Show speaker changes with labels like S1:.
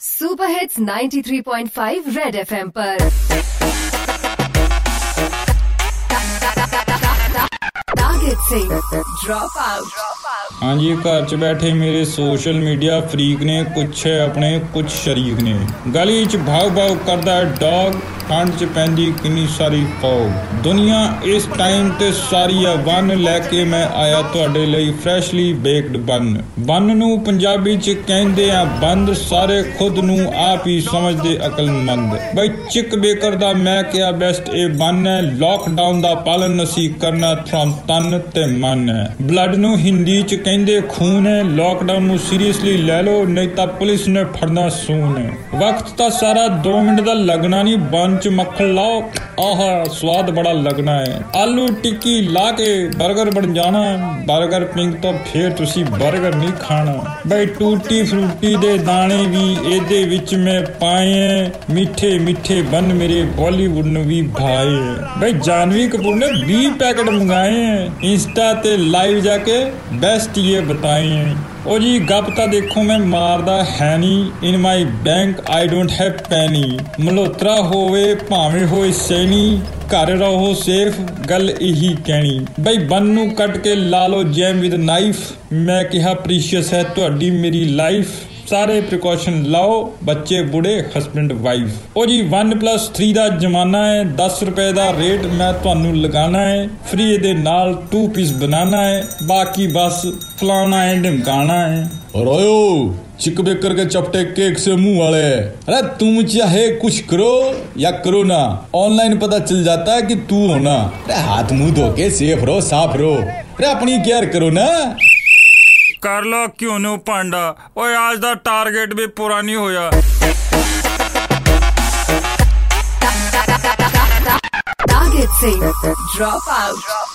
S1: Super hits 93.5 red FM पर। तागित Singh drop out
S2: हाँ जी, घर च बैठे मेरे सोशल मीडिया फ्रीक ने, कुछ है अपने, कुछ शरीक ने। गली च भाव भाव करता है डॉग ਠੰਡ 'ਚ ਪੈਂਦੀ ਕਿੰਨੀ ਸਾਰੀ ਫੌਗ ਦੁਨੀਆ ਇਸ ਟਾਈਮ ਤੇ ਸਾਰੀ ਆ ਵਨ ਲੈ ਕੇ ਮੈਂ ਆਇਆ ਤੁਹਾਡੇ ਲਈ ਫਰੈਸ਼ਲੀ ਬੇਕਡ ਬਨ ਬਨ ਨੂੰ ਪੰਜਾਬੀ 'ਚ ਕਹਿੰਦੇ ਆ, ਬੰਦ ਸਾਰੇ ਖੁਦ ਨੂੰ ਆਪ ਹੀ ਸਮਝਦੇ ਅਕਲਮੰਦ। ਬਈ ਚਿਕ ਬੇਕਰ ਦਾ ਮੈਂ ਕਿਹਾ, ਬੈਸਟ ਇਹ ਬਨ ਹੈ। ਲੋਕਡਾਊਨ ਦਾ ਪਾਲਨ ਅਸੀਂ ਕਰਨਾ ਫਰਮ ਤਨ ਤੇ ਮਨ ਹੈ। ਬਲੱਡ ਨੂੰ ਹਿੰਦੀ 'ਚ ਕਹਿੰਦੇ ਖੂਨ ਹੈ। ਲੋਕਡਾਊਨ ਨੂੰ ਸੀਰੀਅਸਲੀ ਲੈ ਲਓ, ਨਹੀਂ ਤਾਂ ਪੁਲਿਸ ਨੇ ਫੜਨਾ ਸੂਨ ਹੈ। ਵਕਤ ਤਾਂ ਸਾਰਾ 2 ਮਿੰਟ ਦਾ ਲੱਗਣਾ ਨਹੀਂ ਬਨ ਵਿੱਚ ਮੱਖਣ ਲਾਓ, ਆਹਾ, ਸਵਾਦ ਬੜਾ ਲੱਗਣਾ ਹੈ। ਆਲੂ ਟਿੱਕੀ ਲਾ ਕੇ 버ਗਰ ਬਣ ਜਾਣਾ 버ਗਰ ਪਿੰਗ ਤੋਂ ਫੇਰ ਤੁਸੀਂ 버ਗਰ ਨਹੀਂ ਖਾਣਾ। ਬਈ ਟੂਟੀ ਫਰੂਟੀ ਦੇ ਦਾਣੇ ਵੀ ਇਹਦੇ ਵਿੱਚ ਮੈਂ ਪਾਏ ਮਿੱਠੇ ਮਿੱਠੇ ਬਨ ਮੇਰੇ ਬਾਲੀਵੁੱਡ ਨੂੰ ਵੀ ਭਾਏ ਬਈ ਜਾਨਵੀ ਕਪੂਰ ਨੇ 20 ਪੈਕਟ ਮੰਗਾਏ ਇੰਸਟਾ ਤੇ ਲਾਈਵ ਜਾ ਕੇ ਬੈਸਟ ਇਹ ਬਤਾਏ ਉਹ ਜੀ, ਗੱਪ ਤਾਂ ਦੇਖੋ, ਮੈਂ ਮਾਰਦਾ ਹੈ ਨਹੀਂ। In my bank I don't have penny Malhotra ਹੋਵੇ, ਭਾਵੇਂ ਹੋਏ ਸੈਣੀ। ਘਰ ਰਹੋ ਸੇਫ, ਗੱਲ ਇਹੀ ਕਹਿਣੀ। ਬਈ, ਬੰਨ ਨੂੰ ਕੱਟ ਕੇ ਲਾ ਲਓ ਜੈਮ ਵਿਦ ਨਾਈਫ। ਮੈਂ ਕਿਹਾ, ਪ੍ਰੀਸ਼ੀਅਸ ਹੈ ਤੁਹਾਡੀ ਮੇਰੀ ਲਾਈਫ। ਸਾਰੇ ਪ੍ਰੀਕਾਸ਼ਨ ਲਾਓ ਬੱਚੇ ਬੁੜੇ ਹਸਬੰਡ ਵਾਈਫ ਉਹ ਜੀ 1+3 ਦਾ ਜ਼ਮਾਨਾ ਹੈ 10 ਰੁਪਏ ਦਾ ਰੇਟ ਮੈਂ ਤੁਹਾਨੂੰ ਲਗਾਣਾ ਹੈ ਫ੍ਰੀ ਦੇ ਨਾਲ 2 ਪੀਸ ਬਣਾਣਾ ਹੈ ਬਾਕੀ ਬਸ ਫਲਾਣਾ ਹੈ ਢਮਕਾਣਾ ਹੈ
S3: और ओयो चिक बेकर के चपटे केक से मुंह वाले अरे तुम चाहे कुछ करो या करो ना ऑनलाइन पता चल जाता है कि तू हो ना अरे हाथ मुंह धो के सेफ रहो साफ रहो अरे अपनी केयर करो ना
S2: कर लो, क्यों नू पांडा? और आज का टारगेट भी पूरा नहीं होया।
S1: टारगेट से ड्रॉप आउट